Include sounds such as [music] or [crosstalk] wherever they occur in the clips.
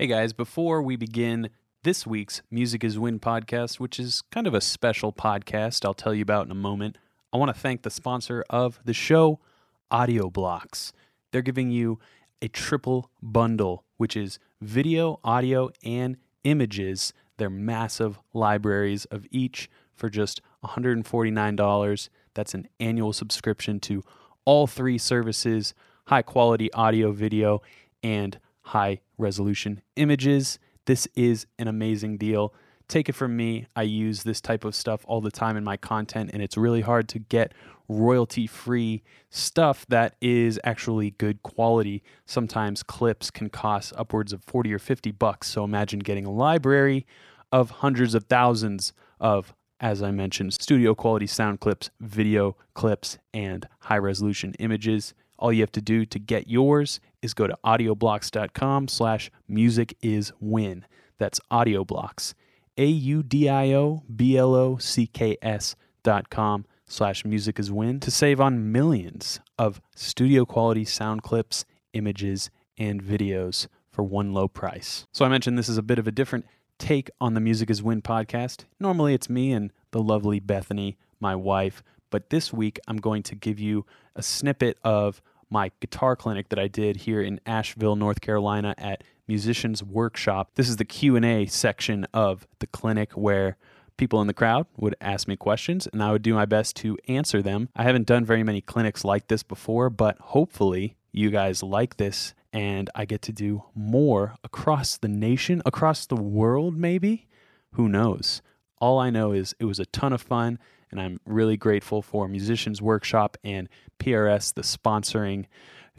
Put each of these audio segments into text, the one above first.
Hey guys, before we begin this week's Music is Win podcast, which is kind of a special podcast I'll tell you about in a moment, I want to thank the sponsor of the show, Audio Blocks. They're giving you a triple bundle, which is video, audio, and images. They're massive libraries of each for just $149. That's an annual subscription to all three services high quality audio, video, and high resolution images. This is an amazing deal. Take it from me, I use this type of stuff all the time in my content, and it's really hard to get royalty free stuff that is actually good quality. Sometimes clips can cost upwards of 40 or 50 bucks. So imagine getting a library of hundreds of thousands of, as I mentioned, studio quality sound clips, video clips, and high resolution images. All you have to do to get yours is go to audioblocks.com slash music is win. That's audioblocks, A-U-D-I-O-B-L-O-C-K-S dot com slash music is win to save on millions of studio quality sound clips, images, and videos for one low price. So I mentioned this is a bit of a different take on the Music is Win podcast. Normally it's me and the lovely Bethany, my wife, but this week I'm going to give you a snippet of my guitar clinic that I did here in Asheville, North Carolina at Musicians Workshop. This is the Q&A section of the clinic where people in the crowd would ask me questions and I would do my best to answer them. I haven't done very many clinics like this before, but hopefully you guys like this and I get to do more across the nation, across the world maybe. Who knows? All I know is it was a ton of fun and I'm really grateful for Musicians Workshop and PRS, the sponsoring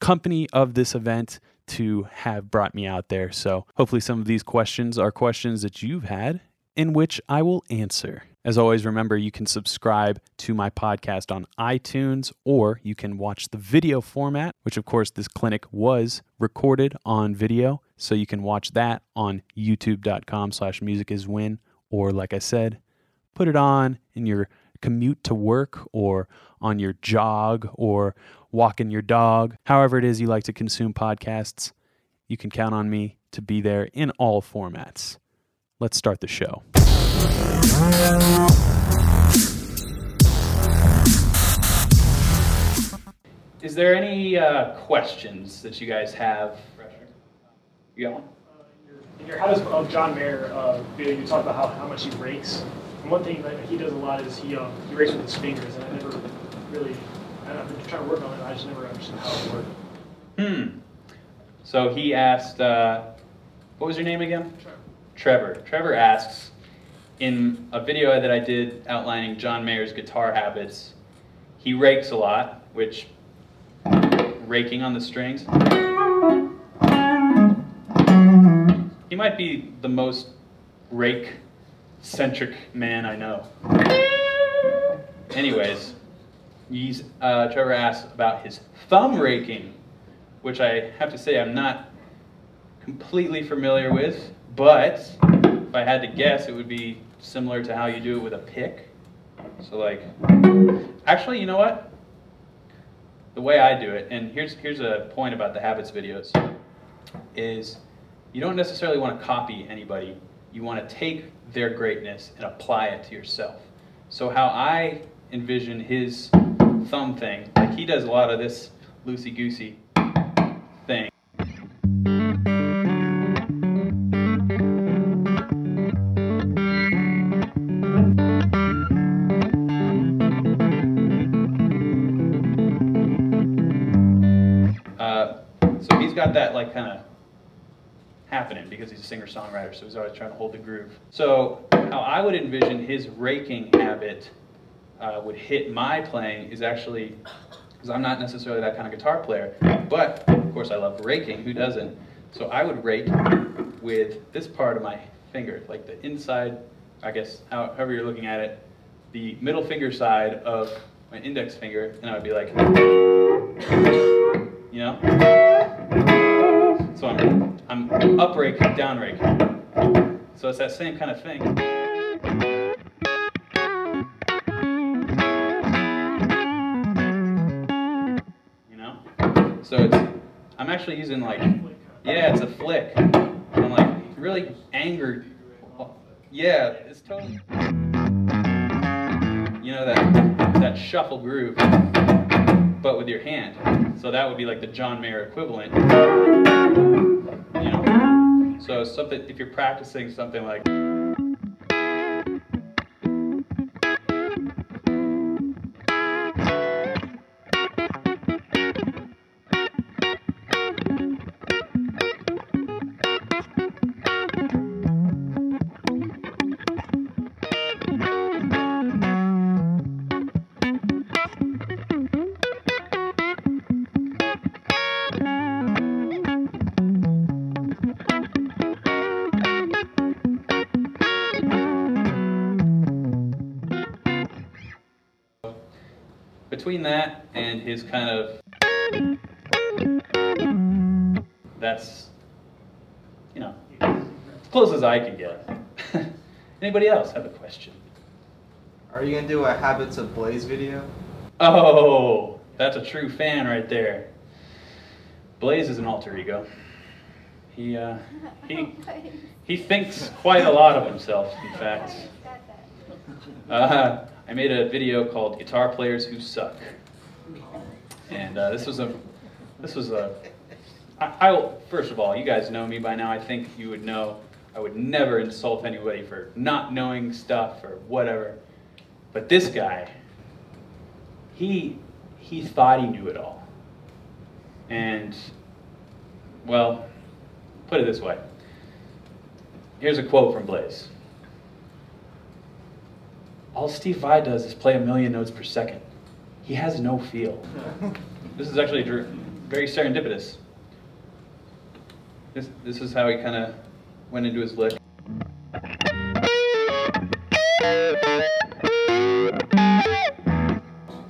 company of this event, to have brought me out there. So hopefully, some of these questions are questions that you've had in which I will answer. As always, remember you can subscribe to my podcast on iTunes or you can watch the video format, which of course this clinic was recorded on video. So you can watch that on youtube.com slash music is win. Or like I said, put it on in your commute to work or on your jog or walking your dog, however it is you like to consume podcasts, you can count on me to be there in all formats. Let's start the show. Is there any uh, questions that you guys have? You got one? In your How Does uh, John Mayer uh, video, you talk about how, how much he rakes. And one thing that he does a lot is he, um, he rakes with his fingers, and I never really, I I've been trying to work on it, I just never understood how it worked. Hmm. So he asked, uh, what was your name again? Trevor. Trevor. Trevor asks, in a video that I did outlining John Mayer's guitar habits, he rakes a lot, which raking on the strings. He might be the most rake centric man I know. Anyways, he's, uh, Trevor asks about his thumb raking, which I have to say I'm not completely familiar with, but if I had to guess, it would be similar to how you do it with a pick. So like, actually, you know what? The way I do it, and here's here's a point about the habits videos, is you don't necessarily want to copy anybody. You want to take their greatness and apply it to yourself. So how I envision his thumb thing, like he does a lot of this loosey goosey thing. Uh, so he's got that like kind of happening because he's a singer songwriter, so he's always trying to hold the groove. So, how I would envision his raking habit uh, would hit my playing is actually because I'm not necessarily that kind of guitar player, but of course I love raking. Who doesn't? So I would rake with this part of my finger, like the inside, I guess, however you're looking at it, the middle finger side of my index finger, and I would be like, you know. So I'm, I'm up rake, down rake. So it's that same kind of thing. You know? So it's, I'm actually using like, yeah, it's a flick. I'm like, really angered. Yeah, it's totally. You know that that shuffle groove, but with your hand. So that would be like the John Mayer equivalent. You know. So something if you're practicing something like. Between that and his kind of that's you know as close as I can get. [laughs] Anybody else have a question? Are you gonna do a Habits of Blaze video? Oh, that's a true fan right there. Blaze is an alter ego. He uh, he he thinks quite a lot of himself. In fact, [laughs] uh, I made a video called "Guitar Players Who Suck," and uh, this was a this was a. I, I first of all, you guys know me by now. I think you would know I would never insult anybody for not knowing stuff or whatever. But this guy, he he thought he knew it all. And well, put it this way. Here's a quote from Blaze. All Steve Vai does is play a million notes per second. He has no feel. [laughs] This is actually very serendipitous. This, this is how he kind of went into his lick.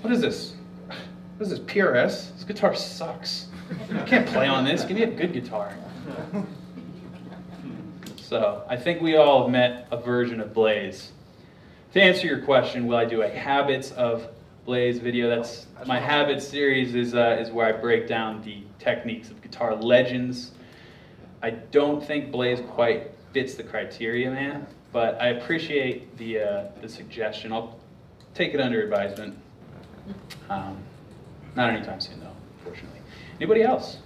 What is this? What is this, PRS? This guitar sucks. I can't play on this. Give me a good guitar. [laughs] So, I think we all have met a version of Blaze. To answer your question, will I do a habits of Blaze video? That's my habits series is uh, is where I break down the techniques of guitar legends. I don't think Blaze quite fits the criteria, man, but I appreciate the uh, the suggestion. I'll take it under advisement. Um, not anytime soon, though, unfortunately. Anybody else?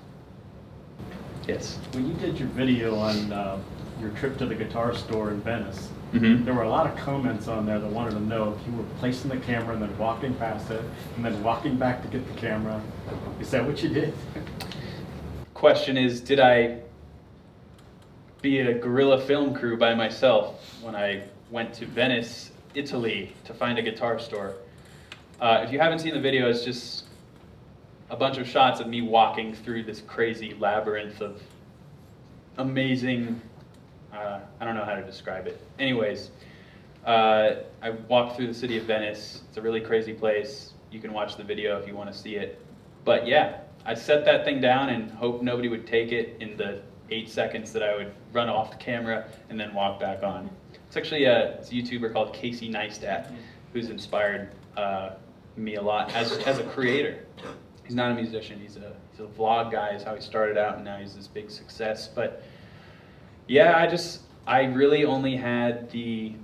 Yes. When you did your video on uh, your trip to the guitar store in Venice, Mm-hmm. there were a lot of comments on there that wanted to know if you were placing the camera and then walking past it and then walking back to get the camera. Is that what you did? Question is, did I be a guerrilla film crew by myself when I went to Venice, Italy, to find a guitar store? Uh, if you haven't seen the video, it's just a bunch of shots of me walking through this crazy labyrinth of amazing. Uh, I don't know how to describe it. Anyways, uh, I walked through the city of Venice. It's a really crazy place. You can watch the video if you want to see it. But yeah, I set that thing down and hoped nobody would take it in the eight seconds that I would run off the camera and then walk back on. It's actually a, it's a YouTuber called Casey Neistat who's inspired uh, me a lot as, as a creator. He's not a musician, he's a, he's a vlog guy, is how he started out, and now he's this big success. But yeah, I just, I really only had the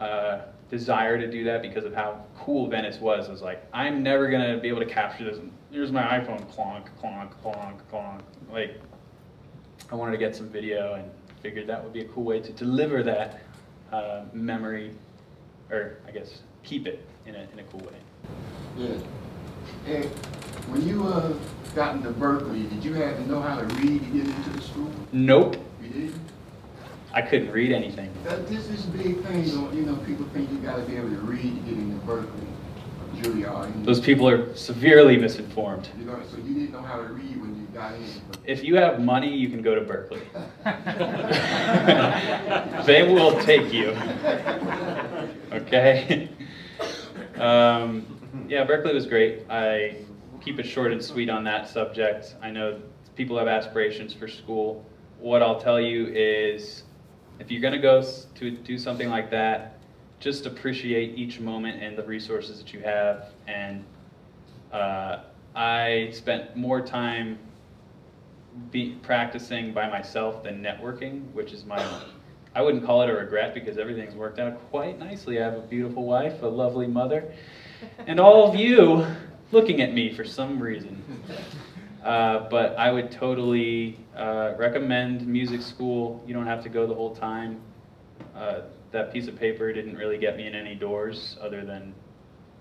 uh, desire to do that because of how cool Venice was. I was like, I'm never gonna be able to capture this. Here's my iPhone, clonk, clonk, clonk, clonk. Like, I wanted to get some video and figured that would be a cool way to deliver that uh, memory, or I guess keep it in a, in a cool way. Yeah. And when you uh, got into Berklee, did you have to know how to read to get into the school? Nope, You? I couldn't read anything. That, this is a big thing, you know, you know, people think you gotta be able to read to get into Berklee or Juilliard. Those people are severely misinformed. You know, so you didn't know how to read when you got in. If you have money, you can go to Berklee. they will take you. Okay? Um, yeah, Berklee was great. I keep it short and sweet on that subject. I know people have aspirations for school. What I'll tell you is if you're going to go to do something like that, just appreciate each moment and the resources that you have. And uh, I spent more time be practicing by myself than networking, which is my I wouldn't call it a regret because everything's worked out quite nicely. I have a beautiful wife, a lovely mother, and all of you looking at me for some reason. [laughs] Uh, but I would totally uh, recommend music school. You don't have to go the whole time. Uh, that piece of paper didn't really get me in any doors other than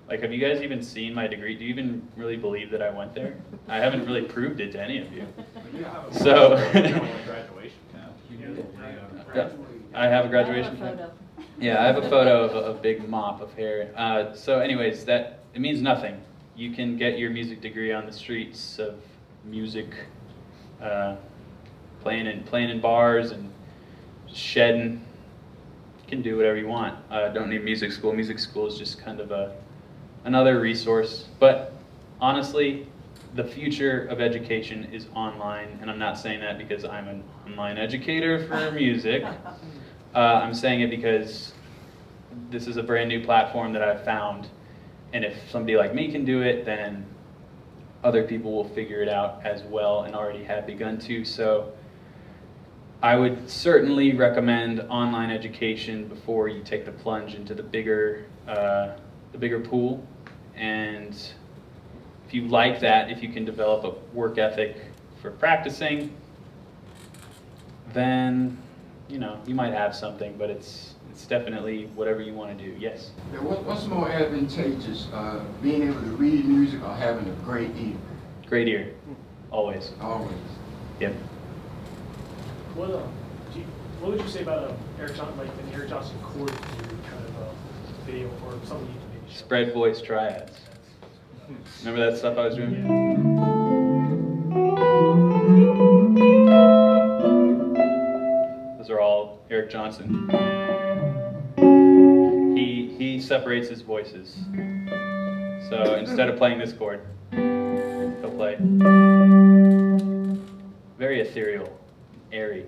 like have you guys even seen my degree? Do you even really believe that i went there? [laughs] I haven't really proved it to any of you. [laughs] So [laughs] Yeah, i have a graduation photo. yeah i have a photo of a, a big mop of hair. Uh, so anyways that it means nothing. You can get your music degree on the streets of music uh, playing in playing in bars and shedding can do whatever you want. Uh, don't need music school. Music school is just kind of a another resource. But honestly, the future of education is online, and I'm not saying that because I'm an online educator for [laughs] music. Uh, I'm saying it because this is a brand new platform that I've found, and if somebody like me can do it, then other people will figure it out as well and already have begun to. So I would certainly recommend online education before you take the plunge into the bigger, uh, the bigger pool. And if you like that, if you can develop a work ethic for practicing, then you know you might have something. But it's it's definitely whatever you want to do. Yes. Yeah, what, what's more advantageous, uh, being able to read music or having a great ear? Great ear, always. Always. Yep. What, um, do you, what would you say about um, Eric Johnson, like an Eric Johnson chord theory kind of uh, video or something you can maybe? Spread voice triads. Remember that stuff I was doing? Those are all Eric Johnson. He he separates his voices. So mm-hmm. instead of playing this chord, he'll play very ethereal, airy,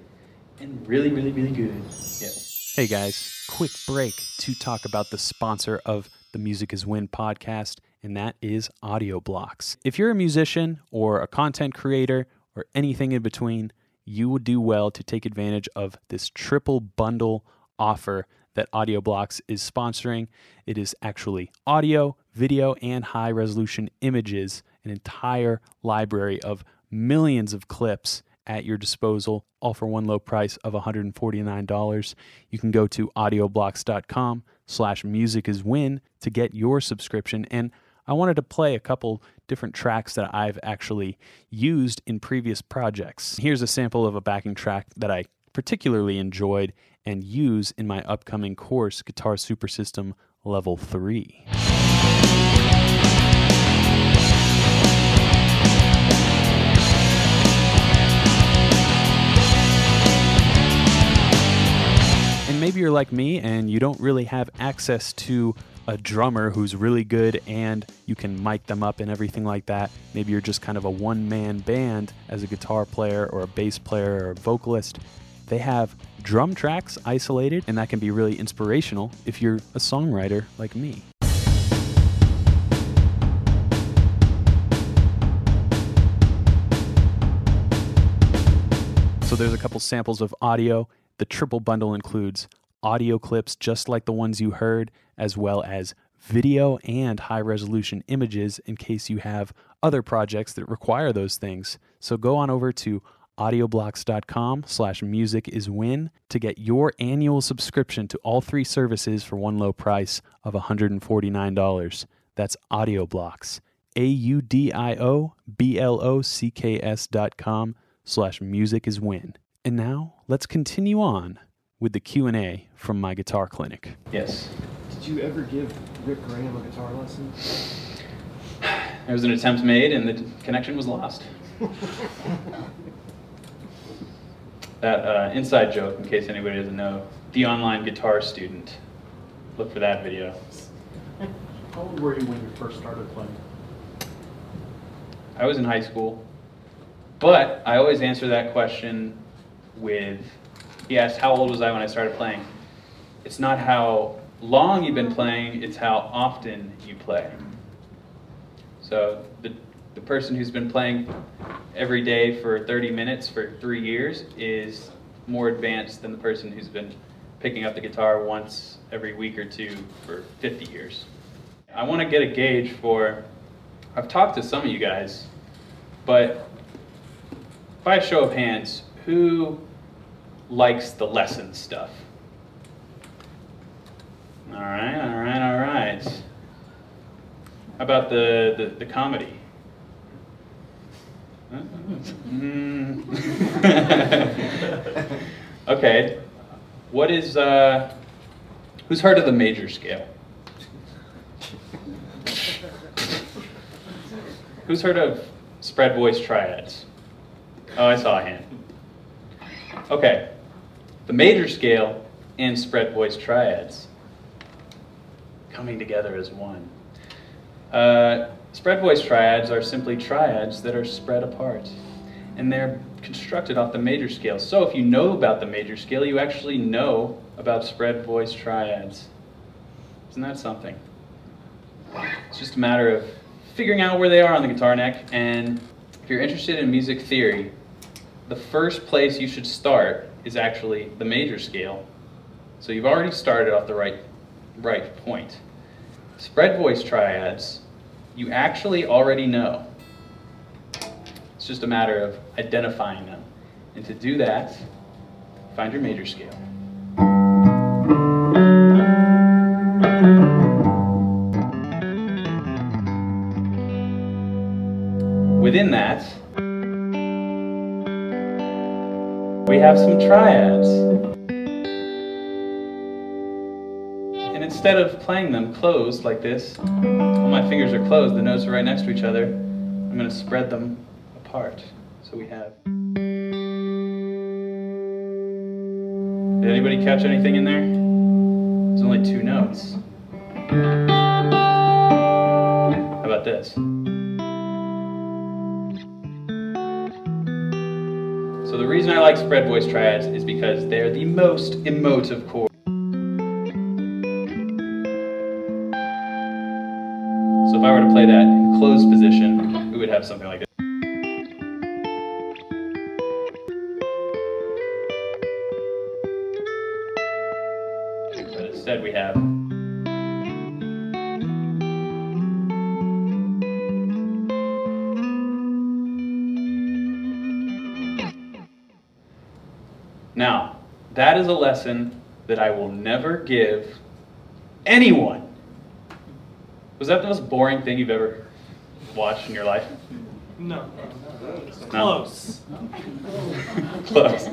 and really, really, really good. Yeah. Hey guys, quick break to talk about the sponsor of the Music is Win podcast, and that is Audio Blocks. If you're a musician or a content creator or anything in between, you would do well to take advantage of this triple bundle offer that Audio Blocks is sponsoring. It is actually audio, video, and high resolution images, an entire library of millions of clips at your disposal, all for one low price of $149. You can go to audioblocks.com slash music is win to get your subscription. And I wanted to play a couple different tracks that I've actually used in previous projects. Here's a sample of a backing track that I particularly enjoyed and use in my upcoming course, Guitar Super System Level 3. And maybe you're like me and you don't really have access to a drummer who's really good and you can mic them up and everything like that. Maybe you're just kind of a one man band as a guitar player or a bass player or a vocalist. They have drum tracks isolated, and that can be really inspirational if you're a songwriter like me. So there's a couple samples of audio. The triple bundle includes audio clips just like the ones you heard, as well as video and high resolution images in case you have other projects that require those things. So go on over to audioblocks.com slash music is win to get your annual subscription to all three services for one low price of $149. That's Audioblocks, A-U-D-I-O-B-L-O-C-K-S dot com slash music is win. And now let's continue on with the Q&A from my guitar clinic. Yes. Did you ever give Rick Graham a guitar lesson? There was an attempt made and the connection was lost. [laughs] that uh, inside joke, in case anybody doesn't know, the online guitar student. Look for that video. [laughs] How old were you when you first started playing? I was in high school, but I always answer that question with, he asked, how old was I when I started playing? It's not how long you've been playing, it's how often you play. So the the person who's been playing every day for 30 minutes for three years is more advanced than the person who's been picking up the guitar once every week or two for 50 years. I want to get a gauge for, I've talked to some of you guys, but by a show of hands, who likes the lesson stuff? All right, all right, all right. How about the, the, the comedy? Mm. [laughs] okay. What is, uh, who's heard of the major scale? Who's heard of spread voice triads? Oh, I saw a hand. Okay. The major scale and spread voice triads coming together as one. Uh, spread voice triads are simply triads that are spread apart. And they're constructed off the major scale. So if you know about the major scale, you actually know about spread voice triads. Isn't that something? It's just a matter of figuring out where they are on the guitar neck. And if you're interested in music theory, the first place you should start is actually the major scale. So you've already started off the right, right point. Spread voice triads, you actually already know. It's just a matter of identifying them. And to do that, find your major scale. Within that, we have some triads. Instead of playing them closed like this, while my fingers are closed, the notes are right next to each other, I'm going to spread them apart. So we have. Did anybody catch anything in there? There's only two notes. How about this? So the reason I like spread voice triads is because they're the most emotive chord. Now, that is a lesson that I will never give anyone. Was that the most boring thing you've ever watched in your life? No. No? Close. Close.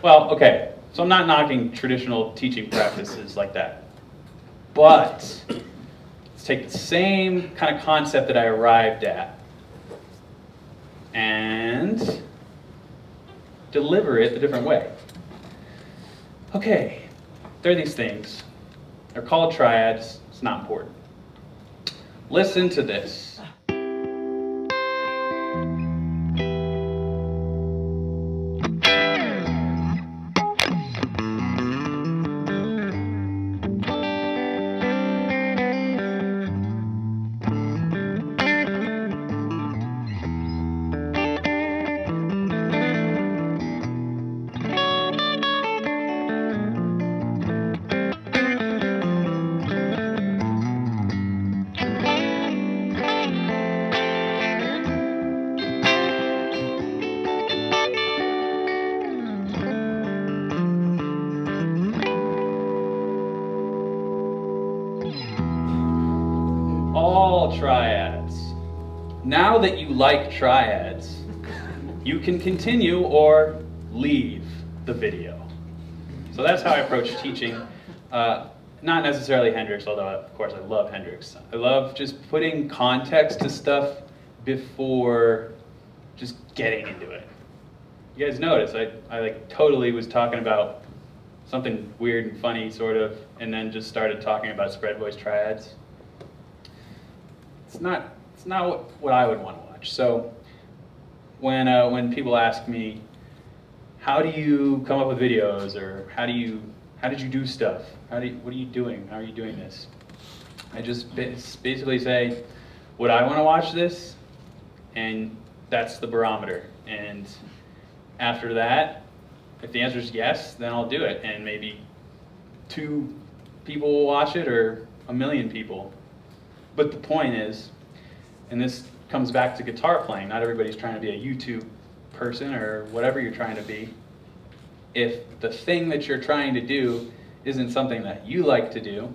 well, okay. So I'm not knocking traditional teaching practices like that. But let's take the same kind of concept that I arrived at and deliver it a different way. Okay, there are these things. They're called triads. It's not important. Listen to this. All triads. Now that you like triads, you can continue or leave the video. So that's how I approach teaching. Uh, not necessarily Hendrix, although of course I love Hendrix. I love just putting context to stuff before just getting into it. You guys notice I, I like totally was talking about something weird and funny sort of, and then just started talking about spread voice triads it's not it's not what, what I would want to watch. So when uh, when people ask me, how do you come up with videos, or how do you how did you do stuff? How do you, what are you doing? How are you doing this? I just basically say, would I want to watch this? and that's the barometer. And after that, if the answer is yes, then I'll do it, and maybe two people will watch it or a million people. But the point is, and this comes back to guitar playing. Not everybody's trying to be a YouTube person or whatever you're trying to be. If the thing that you're trying to do isn't something that you like to do,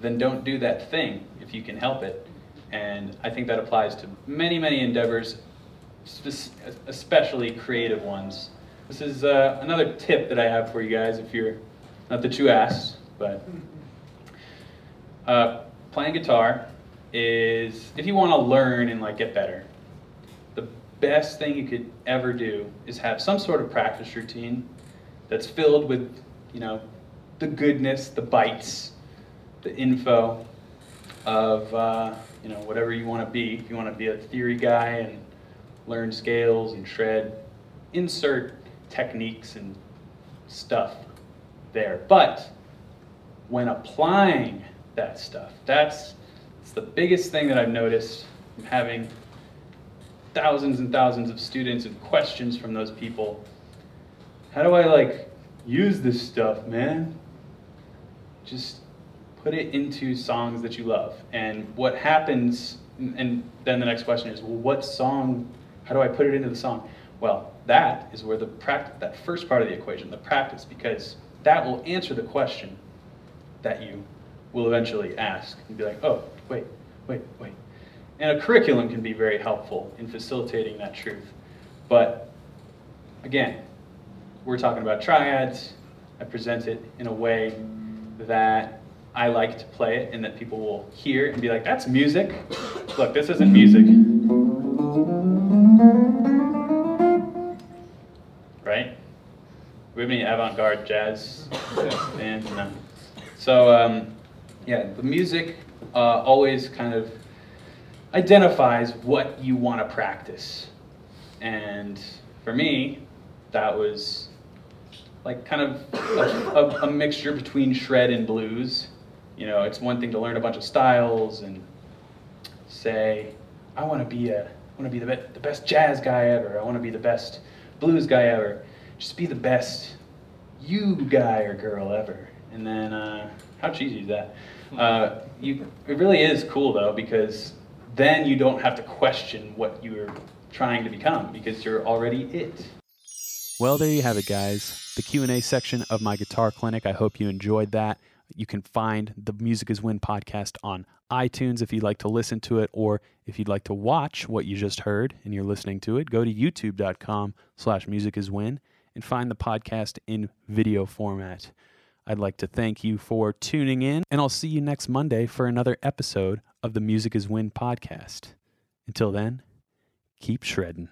then don't do that thing if you can help it. And I think that applies to many, many endeavors, especially creative ones. This is uh, another tip that I have for you guys if you're, not that you asked, but uh, playing guitar is, if you want to learn and like get better, the best thing you could ever do is have some sort of practice routine that's filled with, you know, the goodness, the bites, the info of uh, you know whatever you want to be. If you want to be a theory guy and learn scales and shred, insert techniques and stuff there. But when applying that stuff, that's it's the biggest thing that I've noticed from having thousands and thousands of students and questions from those people. How do I like use this stuff, man? Just put it into songs that you love. And what happens, and then the next question is, well, what song, how do I put it into the song? Well, that is where the practice, that first part of the equation, the practice, because that will answer the question that you will eventually ask and be like, oh, wait, wait, wait. And a curriculum can be very helpful in facilitating that truth. But again, we're talking about triads. I present it in a way that I like to play it and that people will hear and be like, that's music. Look, this isn't music. Right? We have any avant garde jazz bands? No. So, um, yeah, the music uh, always kind of identifies what you want to practice. And for me, that was like kind of a, a, a, mixture between shred and blues. You know, it's one thing to learn a bunch of styles and say, I want to be a, I want to be the, be- the best jazz guy ever. I want to be the best blues guy ever. Just be the best you guy or girl ever. And then, uh, how cheesy is that? Uh, you, it really is cool though because then you don't have to question what you're trying to become because you're already it. Well, there you have it, guys. The Q&A section of my guitar clinic. I hope you enjoyed that. You can find the Music is Win podcast on iTunes if you'd like to listen to it, or if you'd like to watch what you just heard and you're listening to it, go to youtube.com slash music is win and find the podcast in video format. I'd like to thank you for tuning in, and I'll see you next Monday for another episode of the Music is Win podcast. Until then, keep shredding.